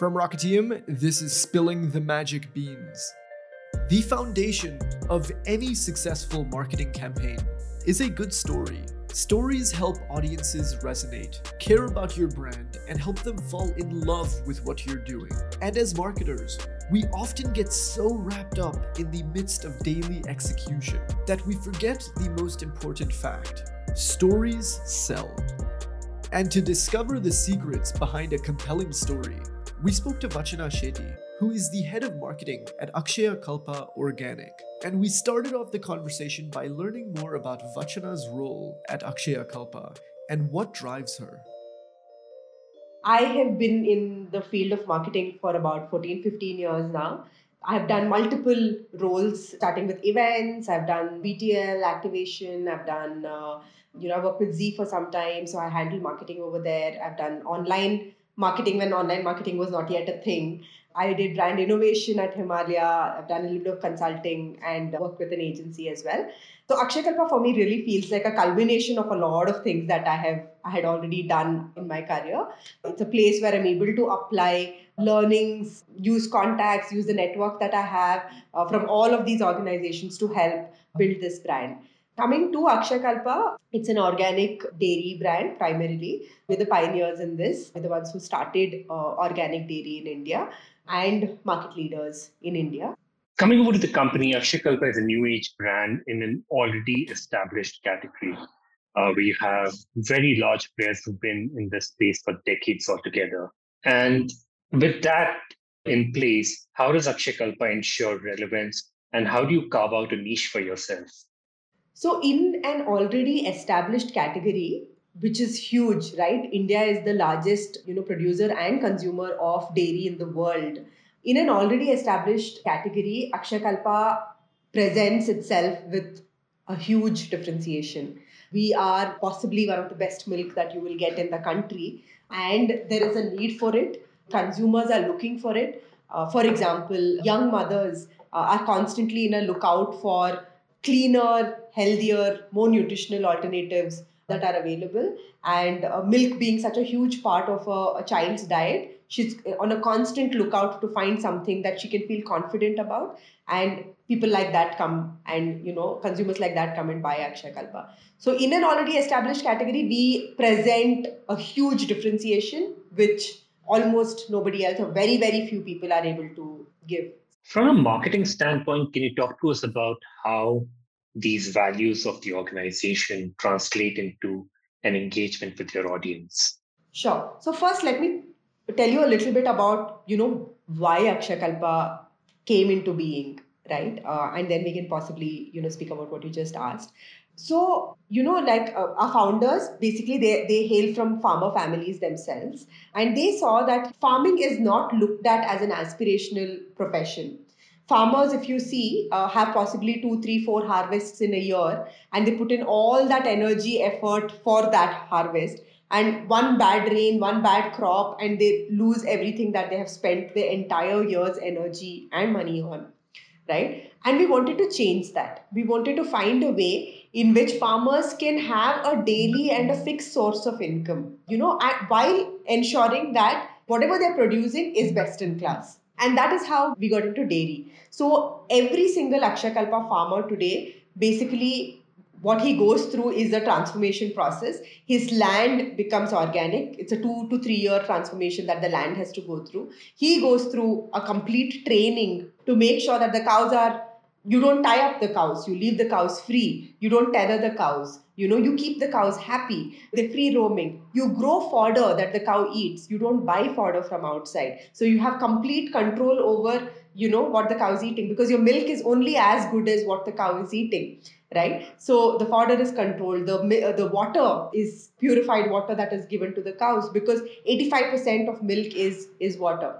From Rocketium, this is Spilling the Magic Beans. The foundation of any successful marketing campaign is a good story. Stories help audiences resonate, care about your brand, and help them fall in love with what you're doing. And as marketers, we often get so wrapped up in the midst of daily execution that we forget the most important fact stories sell. And to discover the secrets behind a compelling story, we spoke to Vachana Shetty, who is the head of marketing at Akshaya Kalpa Organic. And we started off the conversation by learning more about Vachana's role at Akshaya Kalpa and what drives her. I have been in the field of marketing for about 14, 15 years now. I've done multiple roles, starting with events. I've done BTL activation. I've done, uh, you know, I worked with Zee for some time, so I handle marketing over there. I've done online marketing when online marketing was not yet a thing. I did brand innovation at Himalaya. I've done a little bit of consulting and worked with an agency as well. So Akshakalpa for me really feels like a culmination of a lot of things that I have I had already done in my career. It's a place where I'm able to apply learnings, use contacts, use the network that I have uh, from all of these organizations to help build this brand. Coming to Akshakalpa, it's an organic dairy brand primarily. We're the pioneers in this. We're the ones who started uh, organic dairy in India and market leaders in India. Coming over to the company, Akshakalpa is a new age brand in an already established category. Uh, we have very large players who've been in this space for decades altogether. And with that in place, how does Akshakalpa ensure relevance and how do you carve out a niche for yourself? So, in an already established category, which is huge, right? India is the largest, you know, producer and consumer of dairy in the world. In an already established category, Akshakalpa presents itself with a huge differentiation. We are possibly one of the best milk that you will get in the country, and there is a need for it. Consumers are looking for it. Uh, for example, young mothers uh, are constantly in a lookout for cleaner, healthier, more nutritional alternatives that are available. And uh, milk being such a huge part of a, a, child's diet, she's on a constant lookout to find something that she can feel confident about. And people like that come and, you know, consumers like that come and buy Akshay Kalpa. So, in an already established category, we present a huge differentiation, which almost nobody else or very, very few people are able to give. From a marketing standpoint, can you talk to us about how these values of the organization translate into an engagement with your audience? Sure. So first, let me tell you a little bit about you know why Akshakalpa came into being, right? Uh, and then we can possibly you know speak about what you just asked. So you know, like uh, our founders, basically they they hail from farmer families themselves, and they saw that farming is not looked at as an aspirational profession farmers if you see uh, have possibly two three four harvests in a year and they put in all that energy effort for that harvest. And one bad rain one bad crop and they lose everything that they have spent their entire year's energy and money on right? And we wanted to change that. We wanted to find a way in which farmers can have a daily and a fixed source of income. You know while ensuring that whatever they're producing is best in class and that is how we got into dairy. So every single Akshakalpa farmer today, basically what he goes through is the transformation process. His land becomes organic. It's a two to three year transformation that the land has to go through. He goes through a complete training to make sure that the cows are you don't tie up the cows. You leave the cows free. You don't tether the cows. You know you keep the cows happy. They're free roaming. You grow fodder that the cow eats. You don't buy fodder from outside. So you have complete control over you know what the cow is eating because your milk is only as good as what the cow is eating right? So the fodder is controlled. The the water is purified water that is given to the cows because 85% of milk is is water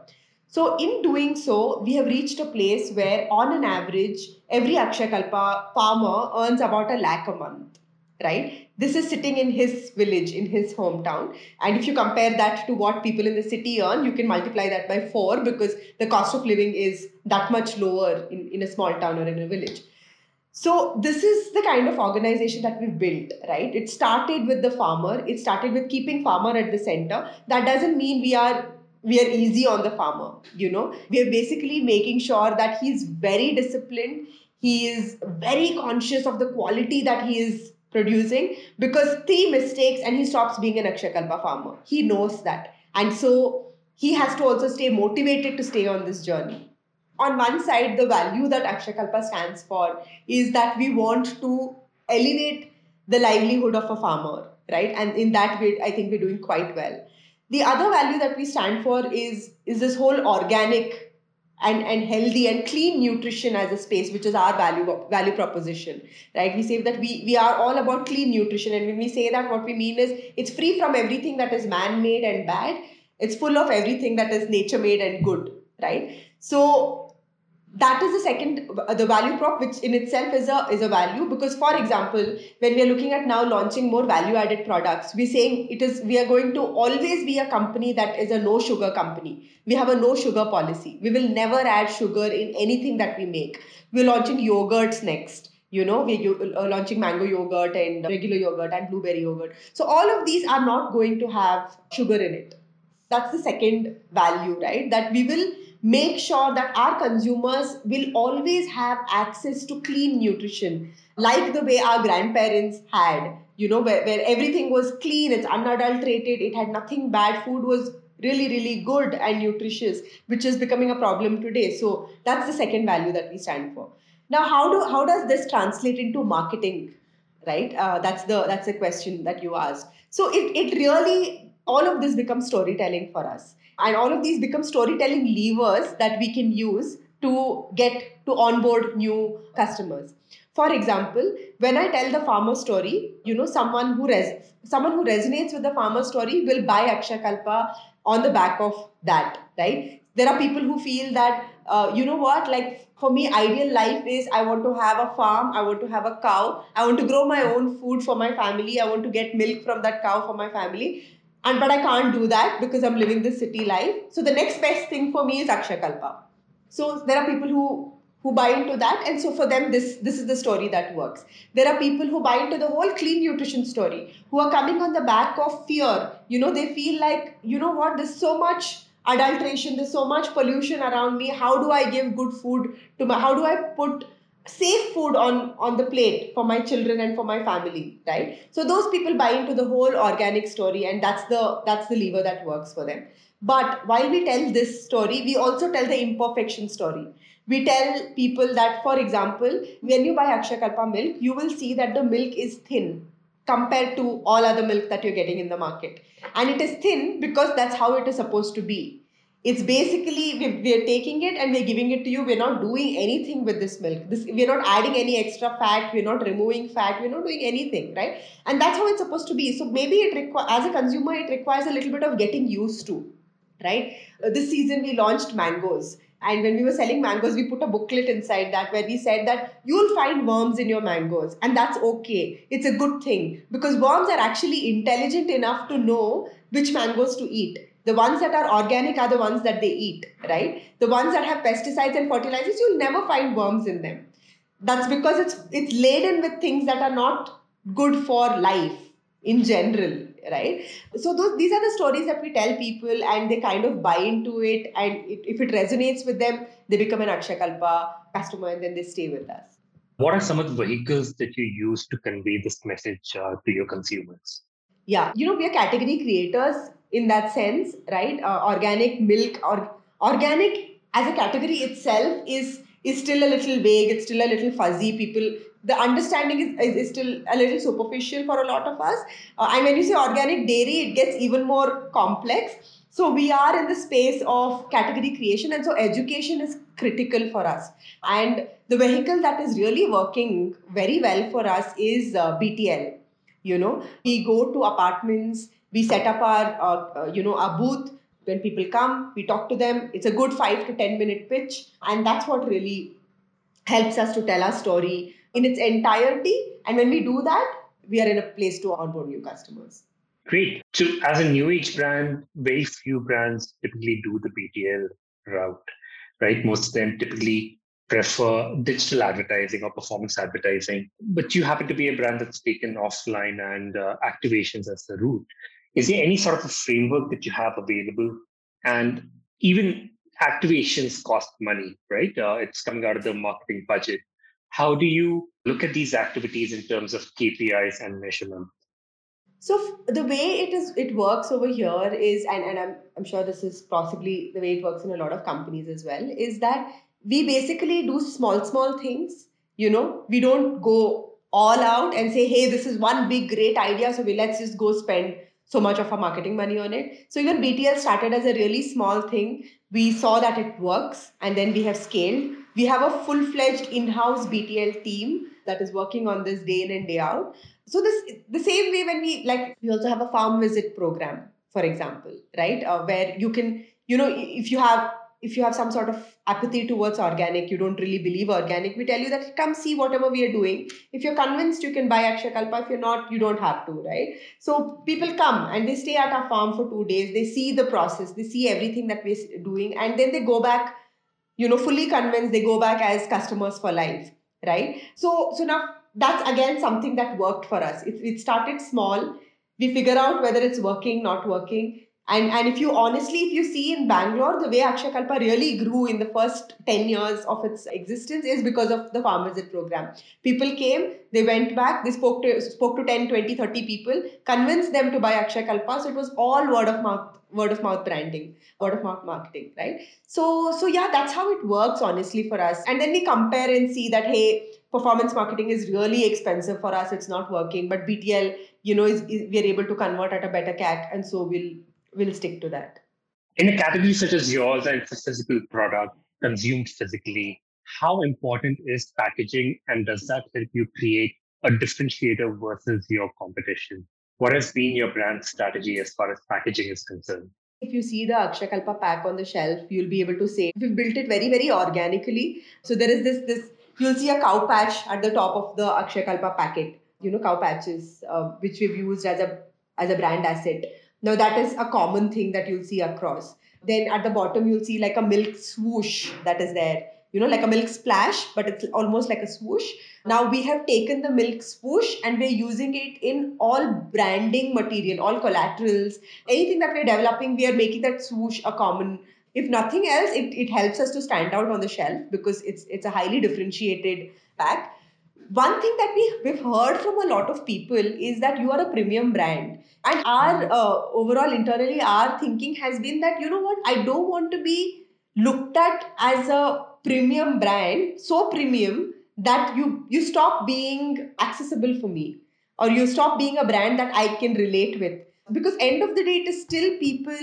so, in doing so, we have reached a place where, on an average, every Akshakalpa farmer earns about a lakh a month, right? This is sitting in his village, in his hometown. And if you compare that to what people in the city earn, you can multiply that by four because the cost of living is that much lower in, in a small town or in a village. So, this is the kind of organization that we've built, right? It started with the farmer, it started with keeping farmer at the center. That doesn't mean we are we are easy on the farmer you know. We are basically making sure that he's very disciplined. He is very conscious of the quality that he is producing because three mistakes and he stops being an akshakalpa farmer. He knows that. And so he has to also stay motivated to stay on this journey. On one side the value that akshakalpa stands for is that we want to elevate the livelihood of a farmer right? And in that way i think we're doing quite well the other value that we stand for is is this whole organic and, and healthy and clean nutrition as a space, which is our value value proposition, right? We say that we, we are all about clean nutrition, and when we say that, what we mean is it's free from everything that is man-made and bad. It's full of everything that is nature-made and good, right? So that is the second the value prop which in itself is a is a value. Because for example when we are looking at now launching more value added products we're saying it is we are going to always be a company that is a no sugar company. We have a no sugar policy. We will never add sugar in anything that we make. We're launching yogurts next. You know we're uh, launching mango yogurt and regular yogurt and blueberry yogurt. So all of these are not going to have sugar in it. That's the second value right? That we will make sure that our consumers will always have access to clean nutrition like the way our grandparents had you know where, where everything was clean it's unadulterated it had nothing bad food was really really good and nutritious which is becoming a problem today. So that's the second value that we stand for. Now how do how does this translate into marketing right? Uh, that's the that's the question that you asked. So it, it really all of this becomes storytelling for us and all of these become storytelling levers that we can use to get to onboard new customers. For example, when I tell the farmer story, you know, someone who res- someone who resonates with the farmer story will buy Akshakalpa on the back of that, right? There are people who feel that, uh, you know what, like for me, ideal life is I want to have a farm, I want to have a cow, I want to grow my own food for my family, I want to get milk from that cow for my family and but I can't do that because I'm living the city life. So the next best thing for me is Akshakalpa. So there are people who who buy into that, and so for them this this is the story that works. There are people who buy into the whole clean nutrition story, who are coming on the back of fear. You know, they feel like you know what, there's so much adulteration, there's so much pollution around me. How do I give good food to my? How do I put safe food on on the plate for my children and for my family right? So those people buy into the whole organic story and that's the that's the lever that works for them. But while we tell this story we also tell the imperfection story. We tell people that for example when you buy akshakalpa milk you will see that the milk is thin compared to all other milk that you're getting in the market. And it is thin because that's how it is supposed to be it's basically we're, taking it and we're giving it to you. We're not doing anything with this milk. This we're not adding any extra fat. We're not removing fat. We're not doing anything right? And that's how it's supposed to be. So maybe it requires as a consumer it requires a little bit of getting used to right? Uh, this season we launched mangoes. And when we were selling mangoes we put a booklet inside that where we said that you'll find worms in your mangoes. And that's okay. It's a good thing because worms are actually intelligent enough to know which mangoes to eat the ones that are organic are the ones that they eat, right? The ones that have pesticides and fertilizers, you'll never find worms in them. That's because it's it's laden with things that are not good for life in general, right? So those these are the stories that we tell people, and they kind of buy into it. And it, if it resonates with them, they become an Akshakalpa customer, and then they stay with us. What are some of the vehicles that you use to convey this message uh, to your consumers? Yeah, you know, we are category creators in that sense, right? Uh, organic milk or organic as a category itself is is still a little vague. It's still a little fuzzy. People, the understanding is, is, is still a little superficial for a lot of us. Uh, and when you say organic dairy, it gets even more complex. So we are in the space of category creation, and so education is critical for us. And the vehicle that is really working very well for us is uh, BTL. You know, we go to apartments we set up our uh, uh, you know our booth. When people come we talk to them. It's a good 5 to 10 minute pitch and that's what really helps us to tell our story in its entirety. And when we do that we are in a place to onboard new customers. Great. So as a new age brand very few brands typically do the btl route right? Most of them typically prefer digital advertising or performance advertising but you happen to be a brand that's taken offline and uh, activations as the route is there any sort of a framework that you have available And even activations cost money, right? Uh, it's coming out of the marketing budget. How do you look at these activities in terms of KPIs and measurement? So the way it is it works over here is and, and I'm I'm sure this is possibly the way it works in a lot of companies as well, is that we basically do small, small things. You know, we don't go all out and say, hey, this is one big great idea, so we let's just go spend so much of our marketing money on it. So even BTL started as a really small thing. We saw that it works and then we have scaled. We have a full-fledged in-house BTL team that is working on this day in and day out. So this the same way when we like we also have a farm visit program, for example, right? Uh, where you can, you know, if you have if you have some sort of apathy towards organic, you don't really believe organic, we tell you that come see whatever we are doing. If you're convinced, you can buy Akshakalpa. If you're not, you don't have to, right? So people come and they stay at our farm for two days. They see the process, they see everything that we're doing, and then they go back, you know, fully convinced. They go back as customers for life, right? So, so now that's again something that worked for us. It, it started small. We figure out whether it's working, not working and, and if you honestly, if you see in Bangalore, the way Akshakalpa really grew in the first 10 years of its existence is because of the farm visit program. People came, they went back, they spoke to spoke to 10, 20, 30 people, convinced them to buy Akshakalpa. So it was all word of mouth, word of mouth branding, word of mouth marketing, right? So so yeah, that's how it works honestly for us. And then we compare and see that hey, performance marketing is really expensive for us, it's not working, but BTL, you know, is, is we are able to convert at a better CAC, and so we'll we'll stick to that. In a category such as yours and it's a physical product consumed physically, how important is packaging and does that help you create a differentiator versus your competition? What has been your brand strategy as far as packaging is concerned? If you see the Akshakalpa pack on the shelf, you'll be able to say we've built it very, very organically. So there is this, this you'll see a cow patch at the top of the Akshakalpa packet. You know, cow patches, uh, which we've used as a as a brand asset. Now, that is a common thing that you'll see across. Then at the bottom, you'll see like a milk swoosh that is there. You know, like a milk splash, but it's almost like a swoosh. Now we have taken the milk swoosh and we're using it in all branding material, all collaterals, anything that we're developing, we are making that swoosh a common. If nothing else, it, it helps us to stand out on the shelf because it's it's a highly differentiated pack one thing that we, we've heard from a lot of people is that you are a premium brand. And our mm-hmm. uh, overall internally our thinking has been that you know what? I don't want to be looked at as a premium brand so premium that you you stop being accessible for me. Or you stop being a brand that i can relate with. Because end of the day it is still people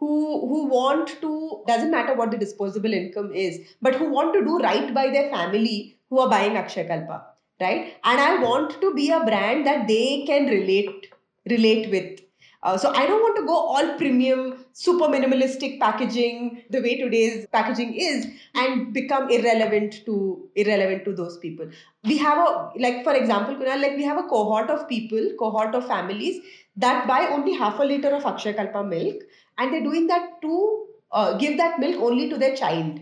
who who want to doesn't matter what the disposable income is but who want to do right by their family who are buying akshay kalpa right? And i want to be a brand that they can relate relate with. Uh, so I don't want to go all premium, super minimalistic packaging the way today's packaging is, and become irrelevant to irrelevant to those people. We have a like for example, Kunal, like we have a cohort of people, cohort of families that buy only half a liter of Akshay Kalpa milk, and they're doing that to uh, give that milk only to their child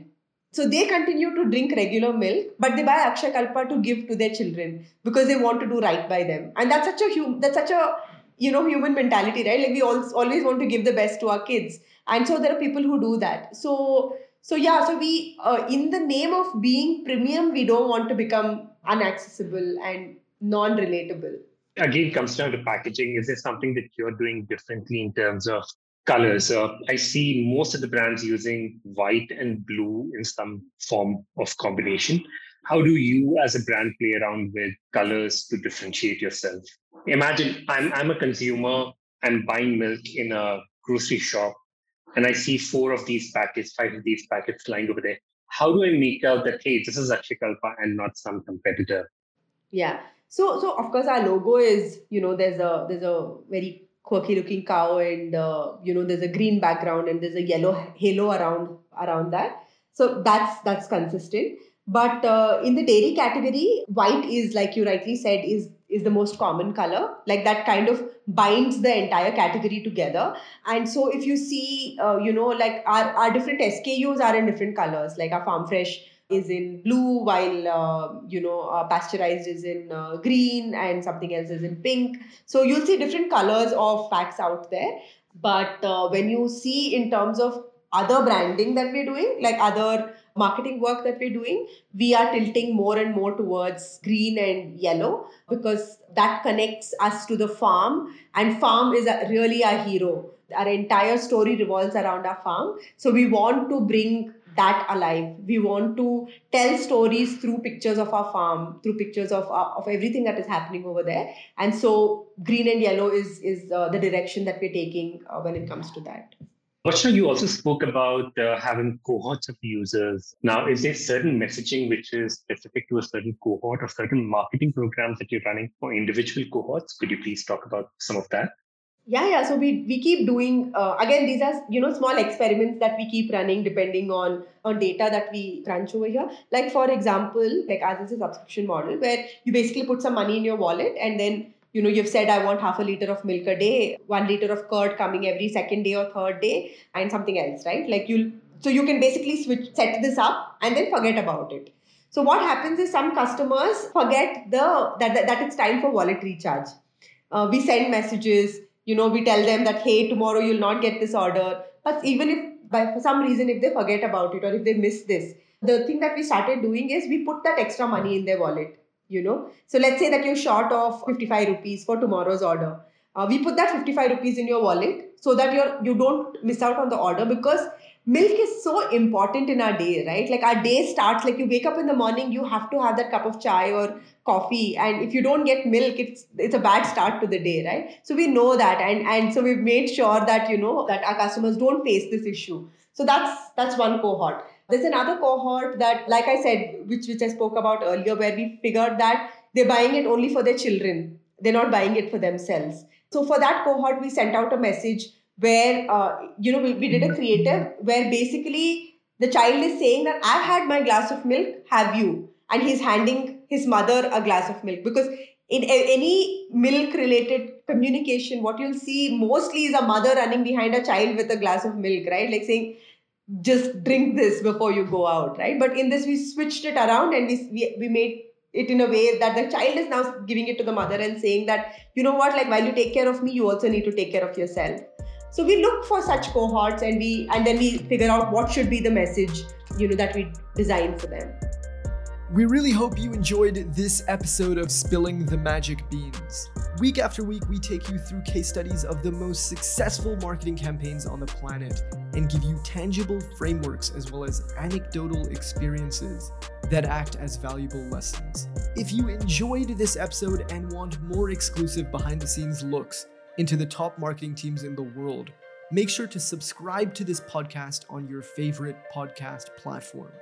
so they continue to drink regular milk, but they buy Akshay Kalpa to give to their children because they want to do right by them. And that's such a hum- that's such a you know human mentality, right? Like we all, always want to give the best to our kids, and so there are people who do that. So so yeah, so we uh, in the name of being premium, we don't want to become unaccessible and non-relatable. Again, comes down to packaging. Is there something that you're doing differently in terms of colors. Uh, I see most of the brands using white and blue in some form of combination. How do you, as a brand, play around with colors to differentiate yourself? Imagine I'm, I'm a consumer, I'm buying milk in a grocery shop, and I see four of these packets, five of these packets lying over there. How do I make out that, hey, this is Akshakalpa and not some competitor? Yeah. So, so of course, our logo is, you know, there's a there's a very quirky looking cow and uh, you know there's a green background and there's a yellow halo around around that. So that's that's consistent. But uh, in the dairy category white is like you rightly said is is the most common color. Like that kind of binds the entire category together. And so if you see uh, you know like our, our different skus are in different colors. Like our farm fresh is in blue while uh, you know uh, pasteurized is in uh, green and something else is in pink so you'll see different colors of packs out there but uh, when you see in terms of other branding that we're doing, like other marketing work that we're doing, we are tilting more and more towards green and yellow because that connects us to the farm, and farm is really our hero. Our entire story revolves around our farm. So we want to bring that alive. We want to tell stories through pictures of our farm, through pictures of uh, of everything that is happening over there. And so, green and yellow is is uh, the direction that we're taking uh, when it comes to that. Vachana, you also spoke about uh, having cohorts of users. Now, is there certain messaging which is specific to a certain cohort or certain marketing programs that you're running for individual cohorts? Could you please talk about some of that? Yeah, yeah. So we we keep doing uh, again. These are you know small experiments that we keep running depending on on data that we crunch over here. Like for example, like as is a subscription model where you basically put some money in your wallet and then you know you've said i want half a liter of milk a day one liter of curd coming every second day or third day and something else right like you so you can basically switch set this up and then forget about it so what happens is some customers forget the that, that, that it's time for wallet recharge uh, we send messages you know we tell them that hey tomorrow you'll not get this order. But even if by for some reason if they forget about it or if they miss this the thing that we started doing is we put that extra money in their wallet you know? So let's say that you're short of 55 rupees for tomorrow's order. Uh, we put that 55 rupees in your wallet so that you're you don't miss out on the order because milk is so important in our day right like our day starts like you wake up in the morning you have to have that cup of chai or coffee and if you don't get milk it's it's a bad start to the day right so we know that and and so we've made sure that you know that our customers don't face this issue so that's that's one cohort there's another cohort that, like I said, which, which I spoke about earlier, where we figured that they're buying it only for their children. They're not buying it for themselves. So for that cohort, we sent out a message where, uh, you know, we, we did a creative where basically the child is saying that I've had my glass of milk, have you? And he's handing his mother a glass of milk because in any milk related communication, what you'll see mostly is a mother running behind a child with a glass of milk, right? Like saying, just drink this before you go out, right? But in this, we switched it around and we, we, we made it in a way that the child is now giving it to the mother and saying that, you know what, like while you take care of me, you also need to take care of yourself. So we look for such cohorts and we and then we figure out what should be the message, you know, that we design for them. We really hope you enjoyed this episode of Spilling the Magic Beans. Week after week, we take you through case studies of the most successful marketing campaigns on the planet and give you tangible frameworks as well as anecdotal experiences that act as valuable lessons. If you enjoyed this episode and want more exclusive behind the scenes looks into the top marketing teams in the world, make sure to subscribe to this podcast on your favorite podcast platform.